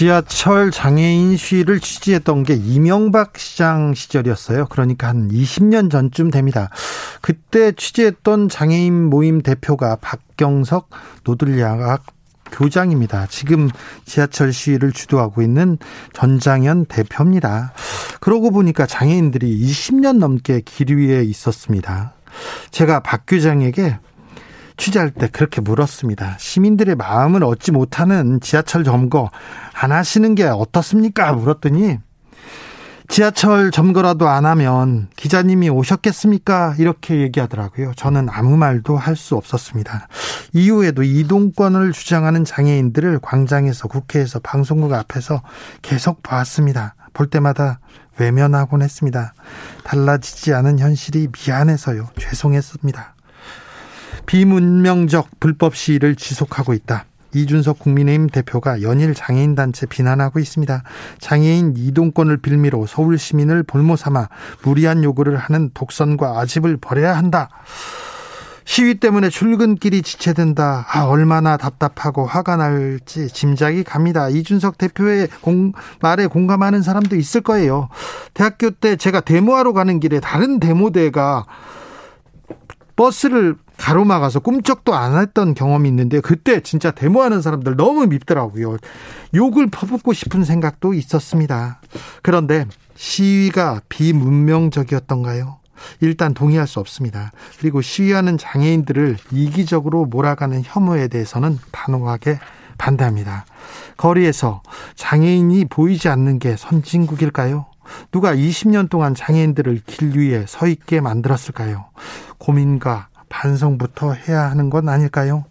지하철 장애인 시위를 취재했던 게 이명박 시장 시절이었어요. 그러니까 한 20년 전쯤 됩니다. 그때 취재했던 장애인 모임 대표가 박경석 노들야학 교장입니다. 지금 지하철 시위를 주도하고 있는 전장현 대표입니다. 그러고 보니까 장애인들이 20년 넘게 길 위에 있었습니다. 제가 박 교장에게 취재할 때 그렇게 물었습니다. 시민들의 마음을 얻지 못하는 지하철 점거 안 하시는 게 어떻습니까? 물었더니 지하철 점거라도 안 하면 기자님이 오셨겠습니까? 이렇게 얘기하더라고요. 저는 아무 말도 할 수 없었습니다. 이후에도 이동권을 주장하는 장애인들을 광장에서 국회에서 방송국 앞에서 계속 봤습니다. 볼 때마다 외면하곤 했습니다. 달라지지 않은 현실이 미안해서요. 죄송했습니다. 비문명적 불법 시위를 지속하고 있다. 이준석 국민의힘 대표가 연일 장애인 단체 비난하고 있습니다. 장애인 이동권을 빌미로 서울 시민을 볼모 삼아 무리한 요구를 하는 독선과 아집을 버려야 한다. 시위 때문에 출근길이 지체된다. 아, 얼마나 답답하고 화가 날지 짐작이 갑니다. 이준석 대표의 공, 말에 공감하는 사람도 있을 거예요. 대학교 때 제가 데모하러 가는 길에 다른 데모대가 버스를 가로막아서 꿈쩍도 안 했던 경험이 있는데 그때 진짜 데모하는 사람들 너무 밉더라고요. 욕을 퍼붓고 싶은 생각도 있었습니다. 그런데 시위가 비문명적이었던가요? 일단 동의할 수 없습니다. 그리고 시위하는 장애인들을 이기적으로 몰아가는 혐오에 대해서는 단호하게 반대합니다. 거리에서 장애인이 보이지 않는 게 선진국일까요? 누가 20년 동안 장애인들을 길 위에 서 있게 만들었을까요? 고민과 반성부터 해야 하는 건 아닐까요?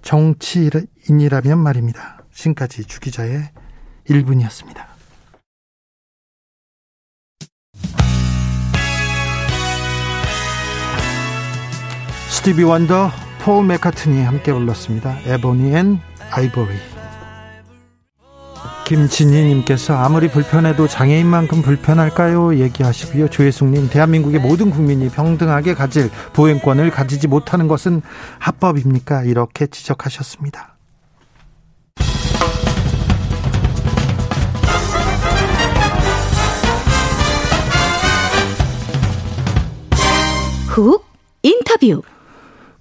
정치인이라면 말입니다. 지금까지 주기자의 1분이었습니다. 스티비 원더, 폴 맥카트니 함께 불렀습니다. Ebony and Ivory. 김진희님께서 아무리 불편해도 장애인만큼 불편할까요? 얘기하시고요. 조혜숙님, 대한민국의 모든 국민이 평등하게 가질 보행권을 가지지 못하는 것은 합법입니까? 이렇게 지적하셨습니다. 훅 인터뷰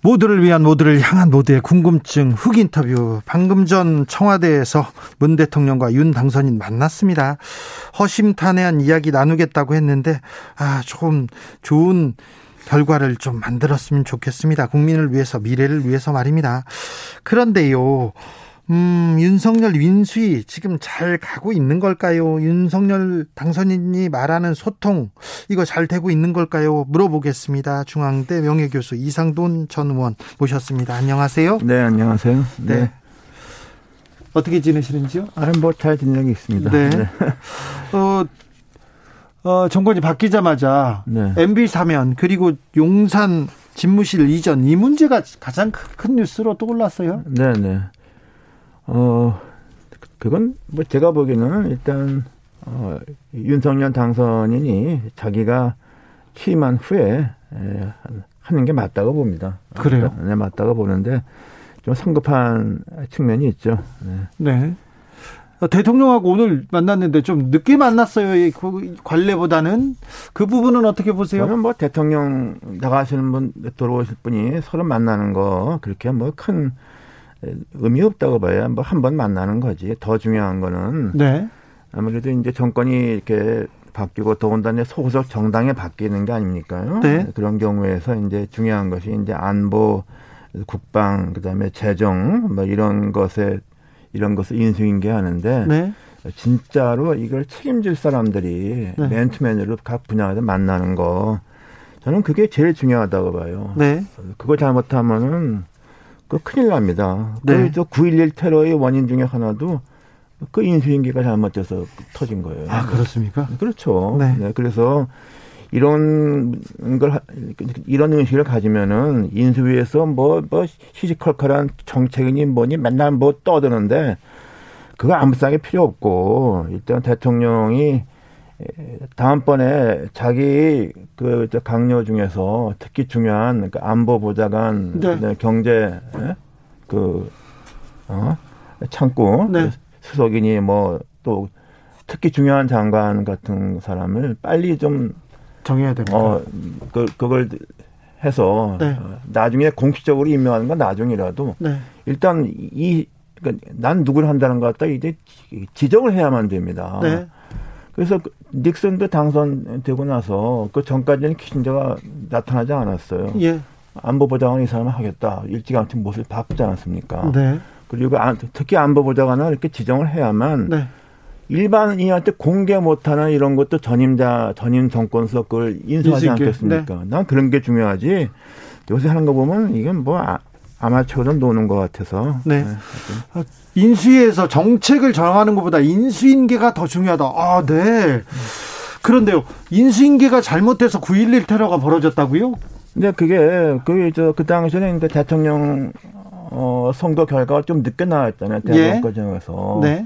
모두를 위한 모두를 향한 모두의 궁금증 흑 인터뷰. 방금 전 청와대에서 문 대통령과 윤 당선인 만났습니다. 허심탄회한 이야기 나누겠다고 했는데 아, 조금 좋은 결과를 좀 만들었으면 좋겠습니다. 국민을 위해서 미래를 위해서 말입니다. 그런데요. 음, 윤석열 윈수위 지금 잘 가고 있는 걸까요? 윤석열 당선인이 말하는 소통 이거 잘 되고 있는 걸까요? 물어보겠습니다. 중앙대 명예교수 이상돈 전 의원 모셨습니다. 안녕하세요. 네, 안녕하세요. 네. 네. 어떻게 지내시는지요? 아, 뭐잘 지내고 있습니다. 네. 네. 어, 어, 정권이 바뀌자마자 네. MB 사면 그리고 용산 집무실 이전 이 문제가 가장 큰 뉴스로 떠올랐어요. 네, 네. 어, 그건 뭐 제가 보기에는 일단 어, 윤석열 당선인이 자기가 취임한 후에 에, 하는 게 맞다고 봅니다. 그래요? 네, 맞다고 보는데 좀 성급한 측면이 있죠. 네. 네. 어, 대통령하고 오늘 만났는데 좀 늦게 만났어요. 그 관례보다는 그 부분은 어떻게 보세요? 저는 뭐 대통령 나가시는 분 들어오실 분이 서로 만나는 거 그렇게 뭐 큰 의미 없다고 봐야 뭐 한 번 만나는 거지. 더 중요한 거는 네. 아무래도 이제 정권이 이렇게 바뀌고 더군다나 소속 정당에 바뀌는 게 아닙니까요? 네. 그런 경우에서 이제 중요한 것이 이제 안보, 국방, 그다음에 재정 뭐 이런 것에 이런 것을 인수인계 하는데 네. 진짜로 이걸 책임질 사람들이 네. 맨투맨으로 각 분야에서 만나는 거 저는 그게 제일 중요하다고 봐요. 네. 그거 잘못하면은 그 큰일 납니다. 네. 그9.11 테러의 원인 중에 하나도 그 인수인계가 잘못돼서 터진 거예요. 아, 그렇습니까? 그렇죠. 네. 네. 그래서 이런 걸 이런 의식을 가지면은 인수위에서 뭐뭐 뭐 시시컬컬한 정책이니 뭐니 맨날 뭐 떠드는데 그거 아무 쌍에 필요 없고 일단 대통령이 다음번에 자기 그 강요 중에서 특히 중요한 그 안보 보좌관, 네. 경제 그 어? 창구 네. 수석이니 뭐 또 특히 중요한 장관 같은 사람을 빨리 좀 정해야 됩니다. 어, 그 그걸 해서 네. 어, 나중에 공식적으로 임명하는 건 나중이라도 네. 일단 이 그러니까 난 누구를 한다는 것 같다 이제 지정을 해야만 됩니다. 네. 그래서 그 닉슨도 당선되고 나서 그 전까지는 키신저가 나타나지 않았어요. 예. 안보보좌관 이 사람을 하겠다. 일찌감치 모습을 바꾸지 않았습니까? 네. 그리고 특히 안보보좌관을 이렇게 지정을 해야만 네. 일반인한테 공개 못하는 이런 것도 전임자 전임 정권서 그걸 인수하지 않겠습니까? 네. 난 그런 게 중요하지. 요새 하는 거 보면 이건 뭐 아, 아마추어들 노는 것 같아서. 네. 네. 아, 인수위에서 정책을 정하는 것보다 인수인계가 더 중요하다. 아, 네. 그런데요, 인수인계가 잘못돼서 9.11 테러가 벌어졌다고요? 근데 그게, 그게 저, 그 당시에는 이제 대통령, 어, 선거 결과가 좀 늦게 나왔잖아요. 대선 예. 과정에서. 네.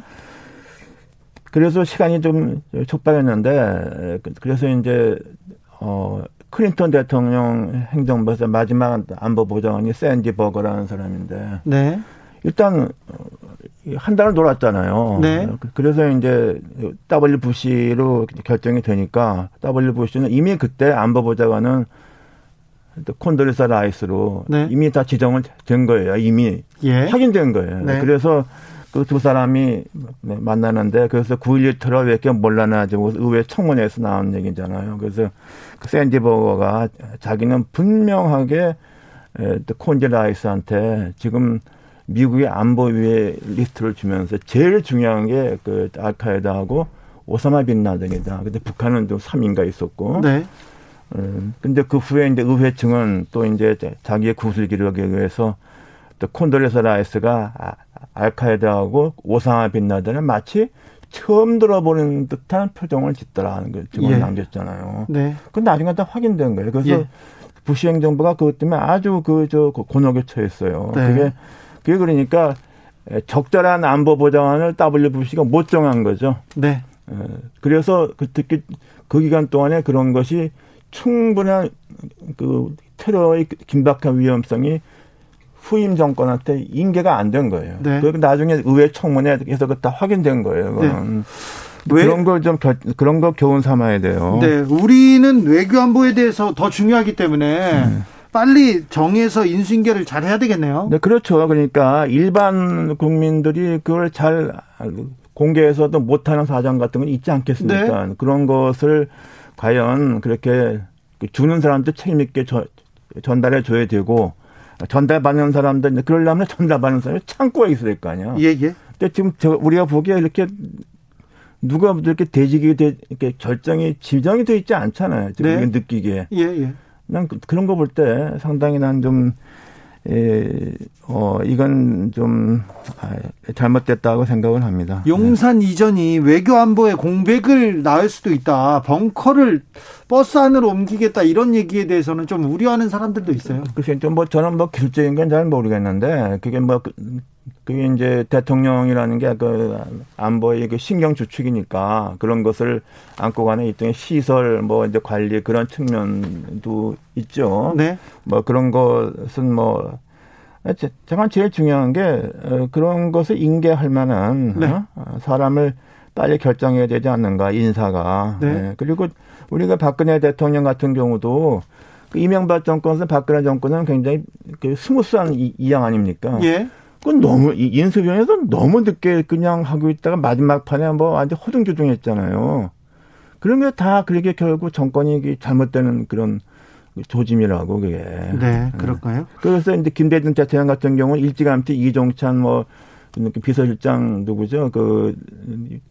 그래서 시간이 좀 촉박했는데, 그래서 이제, 어, 클린턴 대통령 행정부에서 마지막 안보 보좌관이 샌디 버거라는 사람인데. 네. 일단 한 달을 놀았잖아요. 네. 그래서 이제 W 부시로 결정이 되니까 W 부시는 이미 그때 안보 보좌관은 콘돌리사 라이스로 네. 이미 다 지정을 된 거예요. 이미 예. 확인된 거예요. 네. 그래서 그 두 사람이 네, 만나는데 그래서 9.11 테러 왜 이렇게 몰라나지 의회 청문회에서 나온 얘기잖아요. 그래서 그 샌디 버거가 자기는 분명하게 콘디 라이스한테 지금 미국의 안보위의 리스트를 주면서 제일 중요한 게 그 알카에다하고 오사마 빈 라덴이다. 근데 북한은 좀 3위인가 있었고. 네. 음, 근데 그 후에 이제 의회 측은 또 이제 자기의 구술 기록에 의해서 또 콘돌리자 라이스가 아, 알카에다하고 오사마 빈 라덴을 마치 처음 들어보는 듯한 표정을 짓더라는 걸 지금 예. 남겼잖아요. 네. 그건 나중에 다 확인된 거예요. 그래서 예. 부시 행정부가 그것 때문에 아주 그저 곤혹에 처했어요. 네. 그게 그게 그러니까 적절한 안보 보장안을 WBC가 못 정한 거죠. 네. 그래서 그 특히 그 기간 동안에 그런 것이 충분한 그 테러의 긴박한 위험성이 후임 정권한테 인계가 안 된 거예요. 네. 그리고 나중에 의회 청문회에서 그다 확인된 거예요. 네. 그런 걸 좀 그런 거 교훈 삼아야 돼요. 네, 우리는 외교 안보에 대해서 더 중요하기 때문에 네. 빨리 정해서 인수인계를 잘 해야 되겠네요. 네, 그렇죠. 그러니까 일반 국민들이 그걸 잘 공개해서도 못하는 사정 같은 건 있지 않겠습니까? 네. 그런 것을 과연 그렇게 주는 사람도 책임 있게 전달해 줘야 되고 전달받는 사람들 그러려면 전달받는 사람이 창고에 있어야 될 거 아니야. 예, 예. 근데 지금 저 우리가 보기에 이렇게 누가 이렇게 대직이 돼, 이렇게 결정이 지정이 돼 있지 않잖아요. 지금 네. 느끼기에. 예, 예. 난 그, 그런 거 볼 때 상당히 난 좀, 에, 어, 이건 좀 아, 잘못됐다고 생각을 합니다. 용산 네. 이전이 외교 안보에 공백을 낳을 수도 있다. 벙커를 버스 안으로 옮기겠다 이런 얘기에 대해서는 좀 우려하는 사람들도 있어요. 글쎄, 좀뭐 저는 뭐 기술적인 건 잘 모르겠는데 그게 뭐 그, 그게 이제 대통령이라는 게 그 안보의 그 신경 주축이니까 그런 것을 안고 가는 일종의 시설 뭐 이제 관리 그런 측면도 있죠. 네. 뭐 그런 것은 뭐 제가 제일 중요한 게 어, 그런 것을 인계할 만한 네. 어? 사람을 빨리 결정해야 되지 않는가 인사가. 네. 네. 그리고 우리가 박근혜 대통령 같은 경우도 그 이명박 정권에서 박근혜 정권은 굉장히 그 스무스한 이양 아닙니까? 예. 그건 너무 인수위원회에서 너무 늦게 그냥 하고 있다가 마지막 판에 뭐 완전 허둥조둥했잖아요. 그런 게 다 그렇게 결국 정권이 잘못되는 그런 조짐이라고 그게. 네, 네, 그럴까요? 그래서 이제 김대중 대통령 같은 경우는 일찌감치 이종찬 뭐 비서실장 누구죠? 그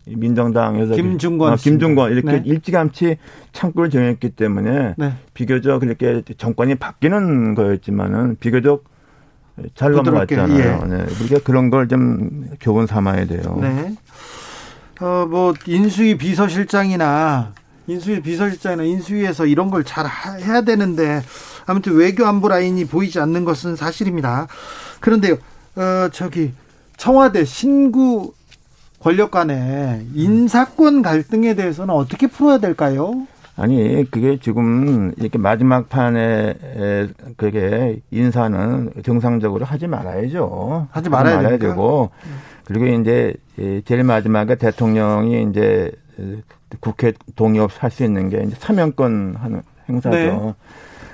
민정당에서 김중권 아, 김중권 이렇게 네. 일찌감치 창구를 정했기 때문에 네. 비교적 그렇게 정권이 바뀌는 거였지만은 비교적 잘 넘어갔잖아요. 예. 네. 우리가 그런 걸 좀 교훈 삼아야 돼요. 네. 어, 뭐 인수위 비서실장이나 인수위 비서실장이나 인수위에서 이런 걸 잘 해야 되는데 아무튼 외교 안보 라인이 보이지 않는 것은 사실입니다. 그런데 어 저기 청와대 신구 권력 간의 인사권 갈등에 대해서는 어떻게 풀어야 될까요? 아니 그게 지금 이렇게 마지막 판에 그게 인사는 정상적으로 하지 말아야죠. 하지 말아야, 말아야 되고 그리고 이제 제일 마지막에 대통령이 이제 국회 동의 없이 할 수 있는 게 이제 사면권 하는 행사죠. 네.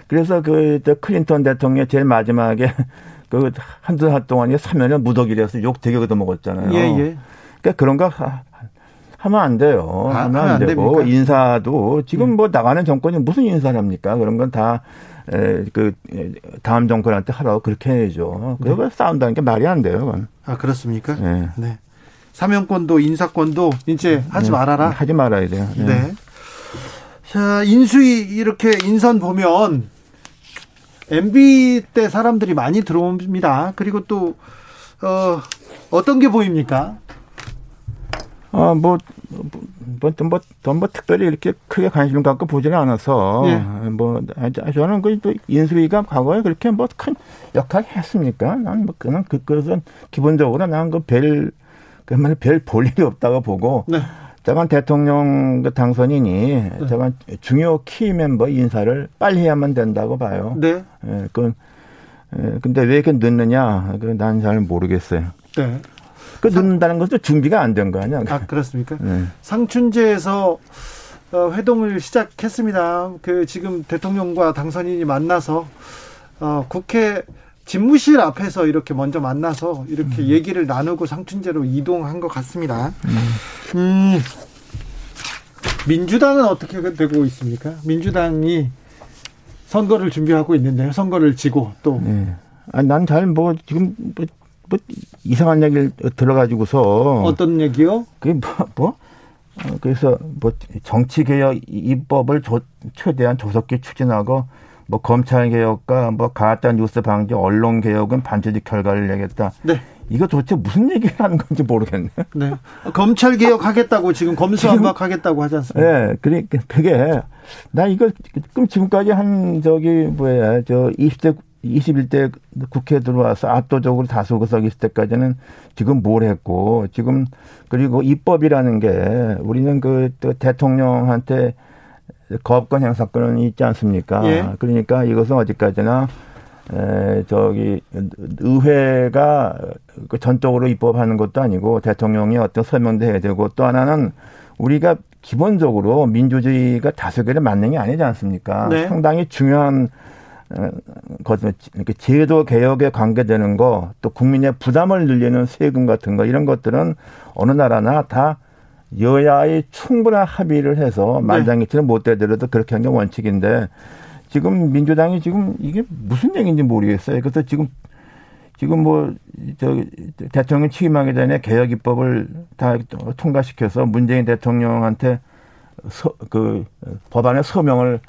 그래서 그 클린턴 대통령 제일 마지막에 그 한두 달 동안 에 사면을 무더기라서 욕 되게 얻어먹었잖아요. 예, 예. 그러니까 그런 거 하면 안 돼요. 아, 하면 안, 안 되고 됩니까? 인사도 지금 음. 뭐 나가는 정권이 무슨 인사를 합니까? 그런 건다그 다음 정권한테 하라고 그렇게 해야죠. 그거 네. 싸운다는 게 말이 안 돼요. 그건. 아 그렇습니까? 네. 네. 사면권도 인사권도 이제 하지 네. 말아라. 하지 말아야 돼요. 네. 네. 자 인수위 이렇게 인선 보면 MB 때 사람들이 많이 들어옵니다. 그리고 또 어, 어떤 게 보입니까? 어, 뭐, 뭐, 뭐, 뭐, 뭐, 특별히 이렇게 크게 관심 갖고 보지는 않아서, 예. 뭐, 저는 그, 인수위가 과거에 그렇게 뭐 큰 역할 했습니까? 난 뭐, 그냥 그, 그것은 기본적으로 난 그 별, 그야말로 별볼 일이 없다고 보고, 네. 저건 대통령 그 당선인이 네. 저건 중요 키 멤버 인사를 빨리 해야만 된다고 봐요. 네. 예, 그, 예, 근데 왜 이렇게 늦느냐? 그 난 잘 모르겠어요. 네. 그 늦는다는 것도 준비가 안 된 거 아니야? 아 그렇습니까? 네. 상춘제에서 어, 회동을 시작했습니다. 그 지금 대통령과 당선인이 만나서 어, 국회 집무실 앞에서 이렇게 먼저 만나서 이렇게 음. 얘기를 나누고 상춘제로 이동한 것 같습니다. 음. 음. 민주당은 어떻게 되고 있습니까? 민주당이 선거를 준비하고 있는데요. 선거를 지고 또. 네. 아니, 난잘 뭐, 지금 뭐, 뭐, 이상한 얘기를 들어가지고서. 어떤 얘기요? 그게 뭐, 뭐? 어, 그래서 뭐, 정치 개혁 입법을 조, 최대한 조속히 추진하고 뭐 검찰 개혁과 뭐 가짜 뉴스 방지, 언론 개혁은 반드시 결과를 내겠다. 네. 이거 도대체 무슨 얘기를 하는 건지 모르겠네. 네. 검찰 개혁 하겠다고 지금 검수완박 하겠다고 하지 않습니까? 네. 그러니까 그게 나 그럼 지금까지 한 저기 뭐야 저 20대 21대 국회 들어와서 압도적으로 다수구석 있을 때까지는 지금 뭘 했고 지금 그리고 입법이라는 게 우리는 그 대통령한테 거업권 행사권은 있지 않습니까? 예. 그러니까 이것은 어디까지나 에, 저기 의회가 그 전적으로 입법하는 것도 아니고 대통령이 어떤 설명도 해야 되고 또 하나는 우리가 기본적으로 민주주의가 다수결에 맞는 게 아니지 않습니까? 네. 상당히 중요한 어, 이렇게 제도 개혁에 관계되는 거, 또 국민의 부담을 늘리는 세금 같은 거 이런 것들은 어느 나라나 다 여야의 충분한 합의를 해서 네. 말장기처럼 못 되더라도 그렇게 하는 게 원칙인데 지금 민주당이 지금 이게 무슨 얘기인지 모르겠어요. 그래서 지금 지금 뭐 저 대통령 취임하기 전에 개혁 입법을 다 통과시켜서 문재인 대통령한테 서, 그 법안의 서명을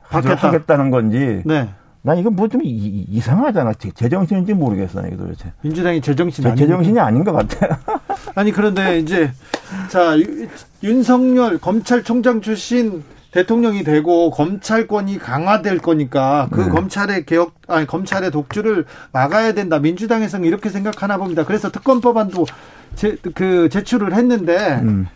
하겠다는 건지 네. 난 이거 뭐좀 이상하잖아. 제정신인지 모르겠어, 이게 도대체. 민주당이 제정신 아니 제정신이 아닌 것 같아요. 아니, 그런데 이제, 자, 윤석열 검찰총장 출신 대통령이 되고 검찰권이 강화될 거니까 그 네. 검찰의 개혁, 아니, 검찰의 독주를 막아야 된다. 민주당에서는 이렇게 생각하나 봅니다. 그래서 특검법안도 제, 그, 제출을 했는데, 음.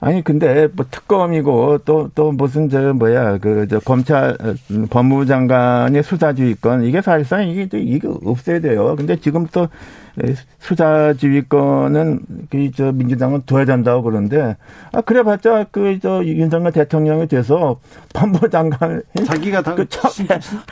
아니 근데 뭐 특검이고 또또 또 무슨 저 뭐야 그 저 검찰 음, 법무부 장관의 수사지휘권 이게 사실상 이게 이게 없어야 돼요. 근데 지금 또 수사지휘권은 그저 민주당은 둬야 된다고 그러는데 아 그래봤자 그저 윤석열 대통령이 돼서 법무부 장관 자기가 다그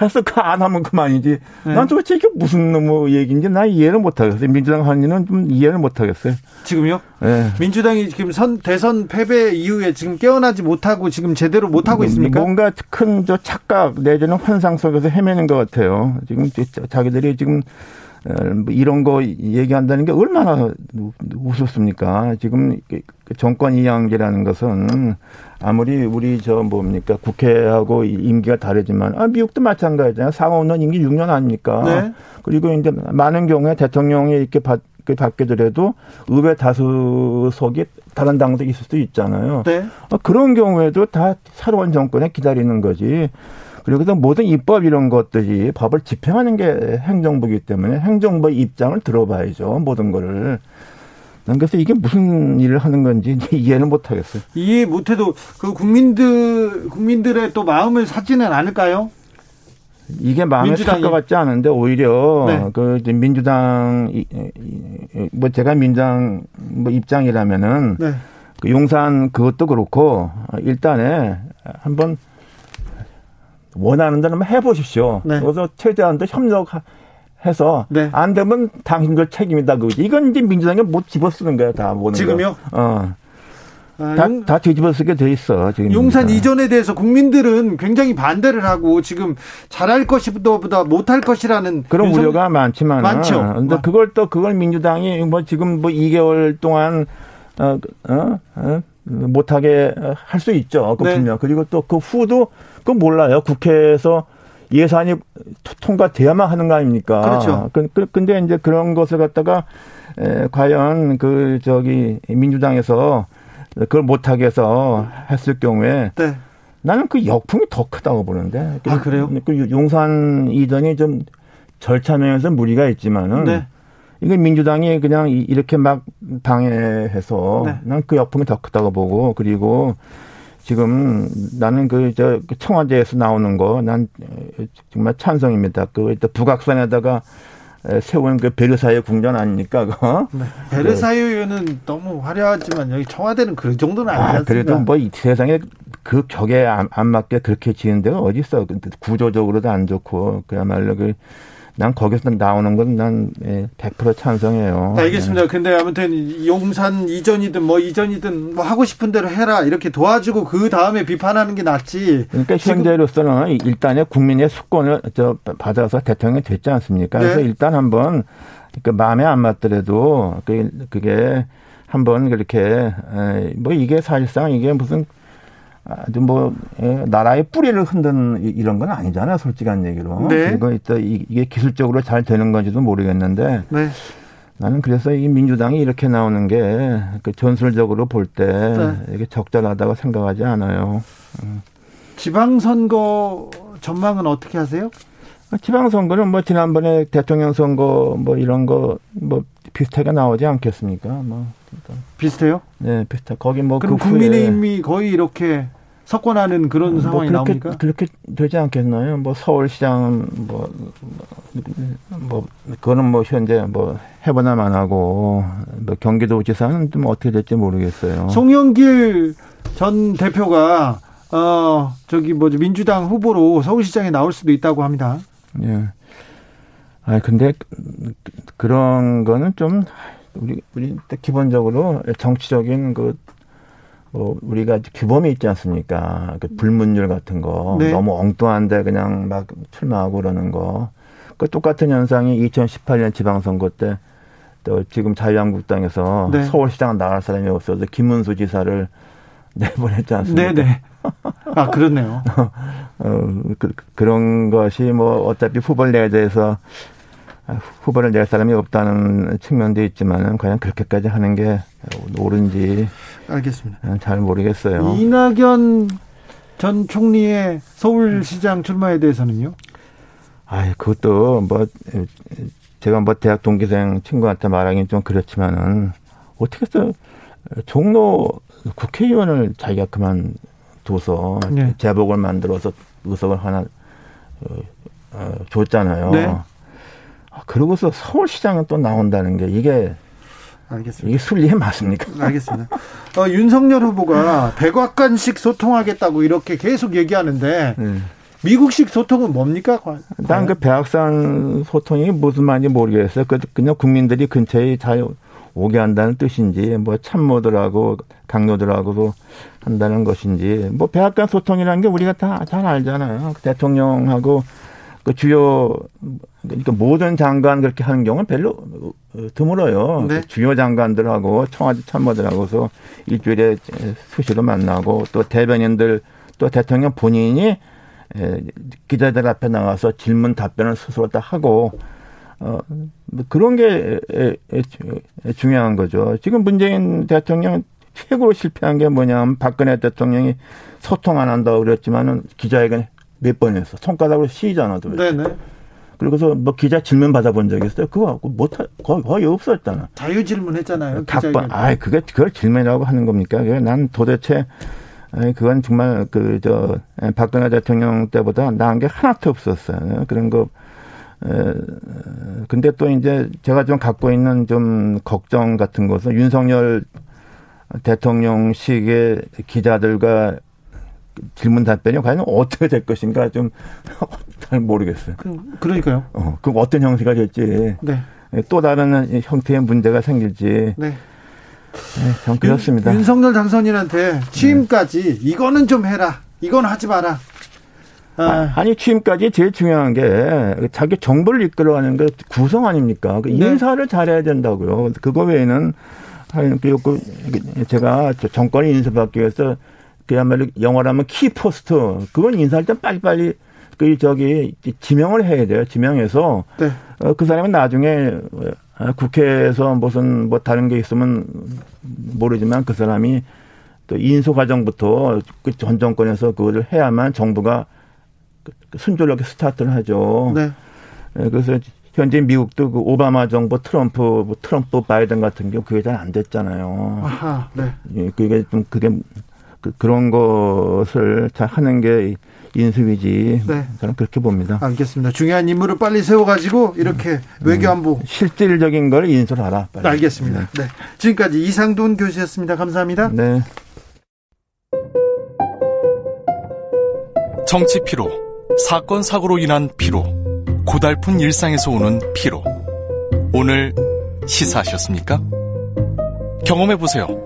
해서 그안 하면 그만이지. 네. 난 도대체 이게 무슨 뭐 얘기인지 나 이해를 못 하겠어요. 민주당 한일은 좀 이해를 못 하겠어요. 지금요? 네. 민주당이 지금 선 대선 패배 이후에 지금 깨어나지 못하고 지금 제대로 못 하고 있습니까? 뭔가 큰 저 착각 내지는 환상 속에서 헤매는 것 같아요. 지금 자기들이 지금 뭐 이런 거 얘기한다는 게 얼마나 우습습니까? 지금 그 정권 이양제라는 것은 아무리 우리 저 뭡니까 국회하고 임기가 다르지만 아 미국도 마찬가지잖아요. 상원은 임기 6년 아닙니까? 네. 그리고 이제 많은 경우에 대통령이 이렇게 받, 받게 되더라도 의회 다수석이 다른 당도 있을 수도 있잖아요. 네. 아, 그런 경우에도 다 새로운 정권에 기다리는 거지. 그리고 또 모든 입법 이런 것들이 법을 집행하는 게 행정부이기 때문에 행정부 입장을 들어봐야죠. 모든 거를. 난 그래서 이게 무슨 일을 하는 건지 이해는 못 하겠어요. 이해 못 해도 그 국민들 국민들의 또 마음을 사지는 않을까요? 이게 마음에 살것 같지 않은데 오히려 네. 그 민주당 뭐 제가 민주당 뭐 입장이라면은 네. 그 용산 그것도 그렇고 일단에 한번 원하는 대로 한번 해보십시오. 네. 그래서 최대한 더 협력. 해서 네. 안 되면 당신들 책임이다 그거지. 이건 이제 민주당이 못 집어쓰는 거야 다 모든 지금요? 거. 어. 아, 다, 용, 다 뒤집어쓰게 돼 있어. 지금 용산 이전에 대해서 국민들은 굉장히 반대를 하고 지금 잘할 것보다 못할 것이라는 그런. 우려가 많지만 많죠. 근데 아. 그걸 또 그걸 민주당이 뭐 지금 뭐 2개월 동안 어, 어, 어 못하게 할 수 있죠. 그 네. 분명. 그리고 또 그 후도 그 몰라요. 국회에서 예산이 통과돼야만 하는 거 아닙니까? 그렇죠. 그, 그, 근데 이제 그런 것을 갖다가 에, 과연 그 저기 민주당에서 그걸 못하게 해서 했을 경우에 네. 나는 그 역풍이 더 크다고 보는데. 아 그래요? 그 용산 이전이 좀 절차 면에서 무리가 있지만은 네. 이게 민주당이 그냥 이렇게 막 방해해서 네. 난그 역풍이 더 크다고 보고 그리고 지금 나는 그, 저, 그 청와대에서 나오는 거, 난 정말 찬성입니다. 그, 또 북악산에다가 세운 그 베르사유 궁전 아닙니까? 그거? 네. 베르사유는 너무 화려하지만 여기 청와대는 그 정도는 아니지 아, 그래도 뭐 이 세상에 그 격에 안, 안 맞게 그렇게 지은 데가 어디 있어? 구조적으로도 안 좋고 그야말로 그 난 거기서 나오는 건 난 100% 예, 찬성해요. 알겠습니다. 네. 근데 아무튼 용산 이전이든 뭐 이전이든 뭐 하고 싶은 대로 해라 이렇게 도와주고 그 다음에 비판하는 게 낫지. 그러니까 현재로서는 일단의 국민의 수권을 저 받아서 대통령이 됐지 않습니까? 네. 그래서 일단 한번 그 마음에 안 맞더라도 그게 한번 그렇게 뭐 이게 사실상 이게 무슨 아주 뭐 예, 나라의 뿌리를 흔든 이런 건 아니잖아요, 솔직한 얘기로. 네. 그리고 이또 이게 기술적으로 잘 되는 건지도 모르겠는데. 네. 나는 그래서 이 민주당이 이렇게 나오는 게 그 전술적으로 볼때 네. 이게 적절하다고 생각하지 않아요. 음. 지방선거 전망은 어떻게 하세요? 지방선거는 뭐 지난번에 대통령 선거 뭐 이런 거 뭐 비슷하게 나오지 않겠습니까? 뭐 그러니까. 비슷해요? 네, 비슷해. 거기 뭐 그럼 그 국민의힘이 거의 이렇게 석권하는 그런 뭐 상황이 그렇게, 나옵니까? 그렇게 되지 않겠나요? 뭐 서울시장 뭐, 뭐, 그거는 뭐 현재 뭐 해보나 만 하고 뭐 경기도지사는 좀 어떻게 될지 모르겠어요. 송영길 전 대표가 어 저기 뭐지 민주당 후보로 서울시장에 나올 수도 있다고 합니다. 예. 아 근데 그런 거는 좀 우리 우리 기본적으로 정치적인 그 뭐 우리가 규범이 있지 않습니까? 그 불문율 같은 거 네. 너무 엉뚱한데 그냥 막 출마하고 그러는 거. 그 똑같은 현상이 2018년 지방선거 때 또 지금 자유한국당에서 네. 서울시장 나갈 사람이 없어서 김문수 지사를 내보냈지 않습니까? 네네. 네. 아 그렇네요. 어, 그, 런 것이 뭐 어차피 후보를 내야 돼서 후보를 낼 사람이 없다는 측면도 있지만은 과연 그렇게까지 하는 게 옳은지 알겠습니다. 잘 모르겠어요. 이낙연 전 총리의 서울시장 출마에 대해서는요? 아, 그것도 뭐 제가 뭐 대학 동기생 친구한테 말하기는 좀 그렇지만은 어떻게 해서 종로 국회의원을 자기가 그만둬서 네. 제복을 만들어서 의석을 하나 어, 어, 줬잖아요. 네. 아, 그러고서 서울시장은 또 나온다는 게 이게 알겠습니다. 이게 순리에 맞습니까? 알겠습니다. 어, 윤석열 후보가 백악관식 소통하겠다고 이렇게 계속 얘기하는데 네. 미국식 소통은 뭡니까? 난 그 백악산 소통이 무슨 말인지 모르겠어요. 그 그냥 국민들이 근처에 잘 오게 한다는 뜻인지 뭐 참모들하고 강요들하고도 한다는 것인지 뭐 백악관 소통이라는 게 우리가 다 잘 알잖아요. 대통령하고 그 주요 그러니까 모든 장관 그렇게 하는 경우는 별로 드물어요. 네. 주요 장관들하고 청와대 참모들하고서 일주일에 수시로 만나고 또 대변인들 또 대통령 본인이 기자들 앞에 나가서 질문 답변을 스스로 다 하고 어뭐 그런 게 중요한 거죠. 지금 문재인 대통령 최고로 실패한 게 뭐냐면 박근혜 대통령이 소통 안 한다고 그랬지만은 기자회견 몇 번 했어. 손가락으로 시잖아. 네네. 그리고서 뭐 기자 질문 받아본 적 있어요? 그거 못, 거의, 거의 없었잖아. 자유 질문했잖아요. 각번, 아, 그게 그걸 질문이라고 하는 겁니까? 난 도대체 그건 정말 그, 저, 박근혜 대통령 때보다 나은 게 하나도 없었어요. 그런 거, 에, 근데 또 이제 제가 좀 갖고 있는 좀 걱정 같은 것은 윤석열 대통령식의 기자들과 질문 답변이 과연 어떻게 될 것인가 좀 잘 모르겠어요. 그, 그러니까요. 어, 그럼 어떤 형태가 될지. 네. 또 다른 형태의 문제가 생길지. 네. 네, 전 그렇습니다. 윤, 석열 당선인한테 취임까지 네. 이거는 좀 해라. 이건 하지 마라. 아. 아니 취임까지 제일 중요한 게 자기 정부를 이끌어가는 게 구성 아닙니까? 그 네. 인사를 잘해야 된다고요. 그거 외에는 그리고 제가 정권을 인수받기 위해서 그야말로 영어로 하면 키포스트 그건 인사할 때 빨리빨리 그 저기 지명을 해야 돼요. 지명해서 네. 어, 그 사람은 나중에 어, 국회에서 무슨 뭐 다른 게 있으면 모르지만 그 사람이 또 인수 과정부터 그 전 정권에서 그거를 해야만 정부가 그, 그 순조롭게 스타트를 하죠. 네. 예, 그래서 현재 미국도 그 오바마 정부 트럼프 뭐 트럼프 바이든 같은 경우 그게 잘 안 됐잖아요. 아하, 네. 예, 그게 좀 그게 그, 그런 것을 잘 하는 게 인수위지. 네. 저는 그렇게 봅니다. 알겠습니다. 중요한 인물을 빨리 세워가지고 이렇게 음, 외교안보 실질적인 걸 인수하라. 빨리. 알겠습니다. 네. 네. 지금까지 이상돈 교수였습니다. 감사합니다. 네. 정치 피로, 사건 사고로 인한 피로, 고달픈 일상에서 오는 피로. 오늘 시사하셨습니까? 경험해 보세요.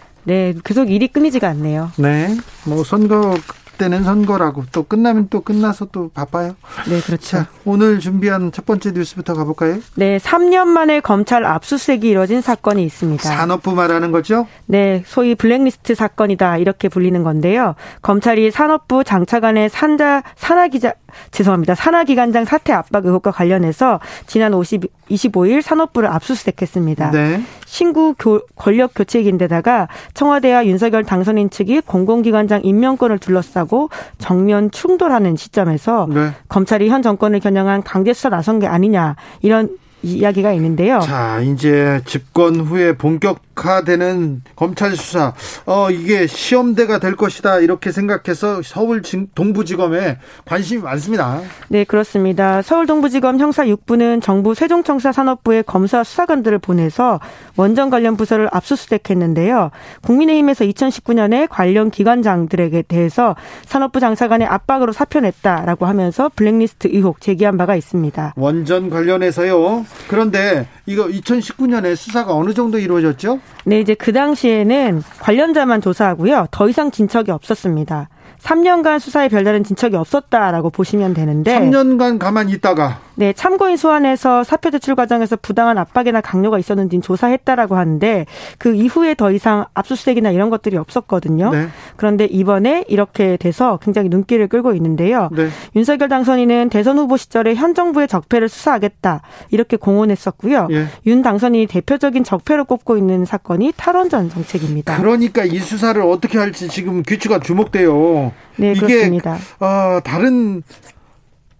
네, 계속 일이 끊이지가 않네요. 네, 뭐 선거 때는 선거라고 또 끝나면 또 끝나서 또 바빠요. 네, 그렇죠. 자, 오늘 준비한 첫 번째 뉴스부터 가볼까요? 네, 3년 만에 검찰 압수수색이 이뤄진 사건이 있습니다. 산업부 말하는 거죠? 네, 소위 블랙리스트 사건이다 이렇게 불리는 건데요. 검찰이 산업부 장차관의 산자 산하 기자 죄송합니다. 산하기관장 사퇴 압박 의혹과 관련해서 지난 50, 25일 산업부를 압수수색했습니다. 네. 신구 교, 권력 교체기인데다가 청와대와 윤석열 당선인 측이 공공기관장 임명권을 둘러싸고 정면 충돌하는 시점에서 네. 검찰이 현 정권을 겨냥한 강제 수사 나선 게 아니냐 이런 이야기가 있는데요. 자, 이제 집권 후에 본격화되는 검찰 수사, 어, 이게 시험대가 될 것이다. 이렇게 생각해서 서울 동부지검에 관심이 많습니다. 네, 그렇습니다. 서울 동부지검 형사 6부는 정부 세종청사 산업부의 검사 수사관들을 보내서 원전 관련 부서를 압수수색했는데요. 국민의힘에서 2019년에 관련 기관장들에게 대해서 산업부 장사관의 압박으로 사표 냈다라고 하면서 블랙리스트 의혹 제기한 바가 있습니다. 원전 관련해서요. 그런데 이거 2019년에 수사가 어느 정도 이루어졌죠? 네, 이제 그 당시에는 관련자만 조사하고요. 더 이상 진척이 없었습니다. 3년간 수사에 별다른 진척이 없었다라고 보시면 되는데 3년간 가만히 있다가 네, 참고인 소환해서 사표 제출 과정에서 부당한 압박이나 강요가 있었는지 조사했다라고 하는데 그 이후에 더 이상 압수수색이나 이런 것들이 없었거든요. 네. 그런데 이번에 이렇게 돼서 굉장히 눈길을 끌고 있는데요. 네. 윤석열 당선인은 대선 후보 시절에 현 정부의 적폐를 수사하겠다 이렇게 공언했었고요. 예. 윤 당선인이 대표적인 적폐로 꼽고 있는 사건이 탈원전 정책입니다. 그러니까 이 수사를 어떻게 할지 지금 귀추가 주목돼요. 네, 이게 그렇습니다. 어, 다른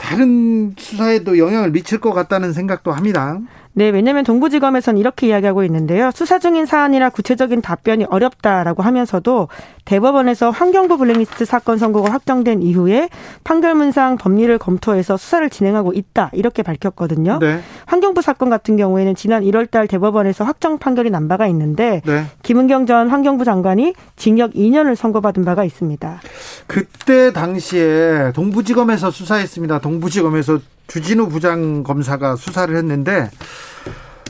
다른 수사에도 영향을 미칠 것 같다는 생각도 합니다. 네, 왜냐하면 동부지검에서는 이렇게 이야기하고 있는데요. 수사 중인 사안이라 구체적인 답변이 어렵다라고 하면서도 대법원에서 환경부 블랙리스트 사건 선고가 확정된 이후에 판결문상 법리를 검토해서 수사를 진행하고 있다 이렇게 밝혔거든요. 네. 환경부 사건 같은 경우에는 지난 1월달 대법원에서 확정 판결이 난 바가 있는데 네. 김은경 전 환경부 장관이 징역 2년을 선고받은 바가 있습니다. 그때 당시에 동부지검에서 수사했습니다. 동부지검에서 주진우 부장 검사가 수사를 했는데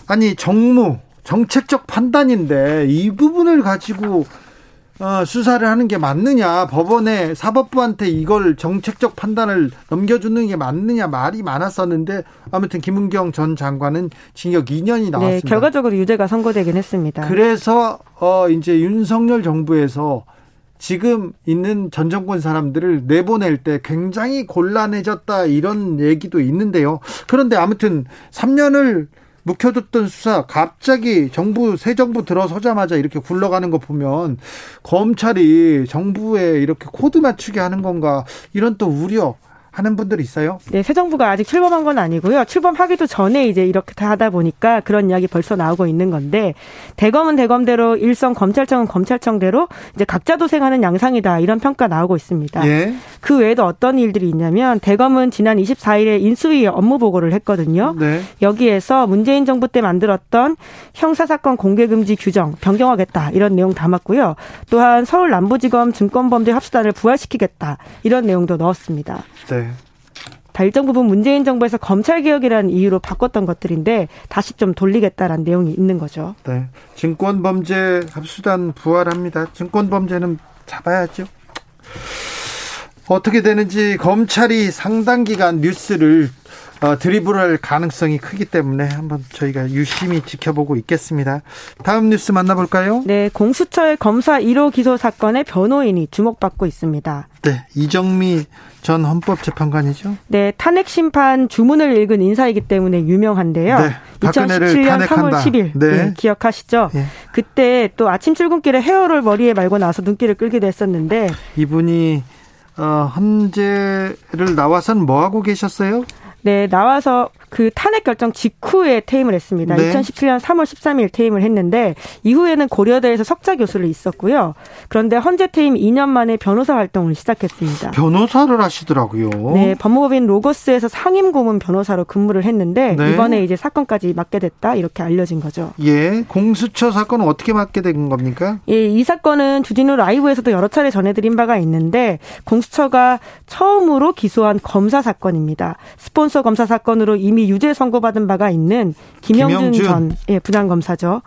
아니 정무 정책적 판단인데 이 부분을 가지고 어, 수사를 하는 게 맞느냐 법원에 사법부한테 이걸 정책적 판단을 넘겨주는 게 맞느냐 말이 많았었는데 아무튼 김은경 전 장관은 징역 2년이 네, 나왔습니다. 네, 결과적으로 유죄가 선고되긴 했습니다. 그래서 어 이제 윤석열 정부에서 지금 있는 전 정권 사람들을 내보낼 때 굉장히 곤란해졌다 이런 얘기도 있는데요. 그런데 아무튼 3년을 묵혀뒀던 수사 갑자기 정부 새 정부 들어서자마자 이렇게 굴러가는 거 보면 검찰이 정부에 이렇게 코드 맞추게 하는 건가 이런 또 우려 하는 분들이 있어요? 네, 새 정부가 아직 출범한 건 아니고요. 출범하기도 전에 이제 이렇게 다 하다 보니까 그런 이야기 벌써 나오고 있는 건데 대검은 대검대로 일선 검찰청은 검찰청대로 이제 각자 도생하는 양상이다 이런 평가 나오고 있습니다. 예. 그 외에도 어떤 일들이 있냐면 대검은 지난 24일에 인수위 업무 보고를 했거든요. 네. 여기에서 문재인 정부 때 만들었던 형사 사건 공개 금지 규정 변경하겠다 이런 내용 담았고요. 또한 서울 남부지검 증권범죄 합수단을 부활시키겠다 이런 내용도 넣었습니다. 네. 다 일정 부분 문재인 정부에서 검찰 개혁이라는 이유로 바꿨던 것들인데 다시 좀 돌리겠다라는 내용이 있는 거죠. 네. 증권 범죄 합수단 부활합니다. 증권 범죄는 잡아야죠. 어떻게 되는지 검찰이 상당 기간 뉴스를 어, 드리블할 가능성이 크기 때문에 한번 저희가 유심히 지켜보고 있겠습니다. 다음 뉴스 만나볼까요? 네, 공수처의 검사 1호 기소 사건의 변호인이 주목받고 있습니다. 네, 이정미 전 헌법재판관이죠. 네, 탄핵 심판 주문을 읽은 인사이기 때문에 유명한데요. 네, 2017년 3월 10일 네. 네, 기억하시죠? 네. 그때 또 아침 출근길에 헤어를 머리에 말고 나서 눈길을 끌기도 했었는데 이분이 어, 헌재를 나와서는 뭐 하고 계셨어요? 네, 나와서 그 탄핵 결정 직후에 퇴임을 했습니다. 네. 2017년 3월 13일 퇴임을 했는데 이후에는 고려대에서 석자 교수를 있었고요. 그런데 헌재 퇴임 2년 만에 변호사 활동을 시작했습니다. 변호사를 하시더라고요. 네, 법무법인 로고스에서 상임 고문 변호사로 근무를 했는데 네. 이번에 이제 사건까지 맡게 됐다 이렇게 알려진 거죠. 예, 공수처 사건은 어떻게 맡게 된 겁니까? 예, 이 사건은 주진우 라이브에서도 여러 차례 전해드린 바가 있는데 공수처가 처음으로 기소한 검사 사건입니다. 스폰 서 검사 사건으로 이미 유죄 선고받은 바가 있는 김영준, 김영준. 전 예, 부장검사죠.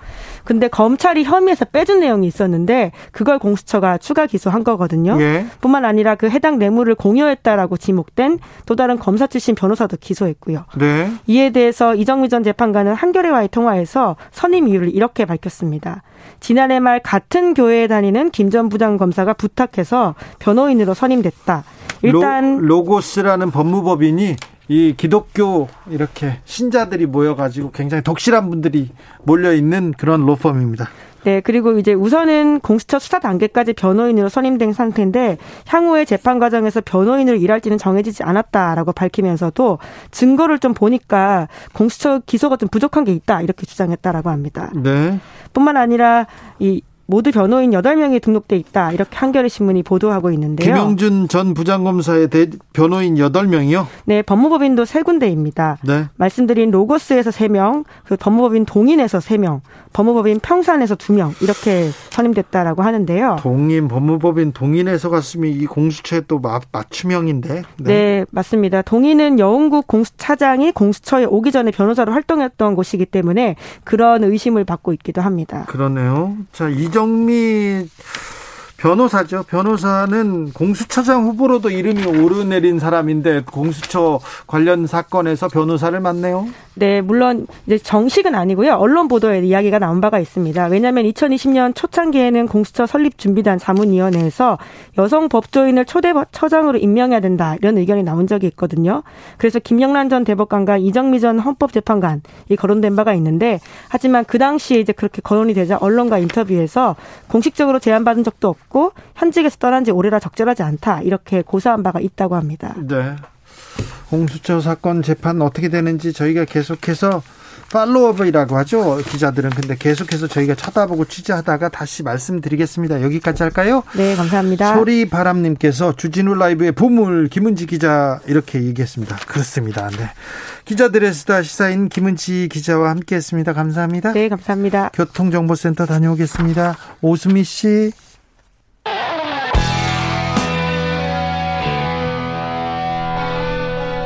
근데 검찰이 혐의에서 빼준 내용이 있었는데 그걸 공수처가 추가 기소한 거거든요. 예. 뿐만 아니라 그 해당 뇌물을 공여했다라고 지목된 또 다른 검사 출신 변호사도 기소했고요. 네. 이에 대해서 이정미 전 재판관은 한겨레와의 통화에서 선임 이유를 이렇게 밝혔습니다. 지난해 말 같은 교회에 다니는 김 전 부장 검사가 부탁해서 변호인으로 선임됐다. 일단 로, 로고스라는 법무법인이 이 기독교 이렇게 신자들이 모여가지고 굉장히 독실한 분들이 몰려 있는 그런 로펌입니다. 네, 그리고 이제 우선은 공수처 수사 단계까지 변호인으로 선임된 상태인데 향후에 재판 과정에서 변호인으로 일할지는 정해지지 않았다라고 밝히면서도 증거를 좀 보니까 공수처 기소가 좀 부족한 게 있다 이렇게 주장했다라고 합니다. 네. 뿐만 아니라 이 모두 변호인 8명이 등록돼 있다. 이렇게 한겨레 신문이 보도하고 있는데요. 김영준 전 부장검사의 대, 변호인 8명이요? 네, 법무법인도 세 군데입니다. 네. 말씀드린 로고스에서 3명, 그 법무법인 동인에서 3명, 법무법인 평산에서 2명 이렇게 선임됐다라고 하는데요. 동인 법무법인 동인에서 갔으면 이 공수처에 또 맞춤형인데. 네. 네, 맞습니다. 동인은 여운국 공수차장이 공수처에 오기 전에 변호사로 활동했던 곳이기 때문에 그런 의심을 받고 있기도 합니다. 그러네요. 자, 이 이정미 변호사죠. 변호사는 공수처장 후보로도 이름이 오르내린 사람인데 공수처 관련 사건에서 변호사를 맡네요. 네, 물론 이제 정식은 아니고요. 언론 보도에 이야기가 나온 바가 있습니다. 왜냐하면 2020년 초창기에는 공수처 설립 준비단 자문위원회에서 여성 법조인을 초대 처장으로 임명해야 된다 이런 의견이 나온 적이 있거든요. 그래서 김영란 전 대법관과 이정미 전 헌법재판관이 거론된 바가 있는데 하지만 그 당시에 이제 그렇게 거론이 되자 언론과 인터뷰에서 공식적으로 제안받은 적도 없고 현직에서 떠난 지 오래라 적절하지 않다 이렇게 고사한 바가 있다고 합니다. 네. 공수처 사건 재판 어떻게 되는지 저희가 계속해서 팔로업이라고 하죠. 기자들은 근데 계속해서 저희가 쳐다보고 취재하다가 다시 말씀드리겠습니다. 여기까지 할까요? 네, 감사합니다. 소리 바람님께서 주진우 라이브의 보물 김은지 기자 이렇게 얘기했습니다. 그렇습니다. 네. 기자들의 수다 시사인 김은지 기자와 함께했습니다. 감사합니다. 네, 감사합니다. 교통정보센터 다녀오겠습니다. 오수미 씨.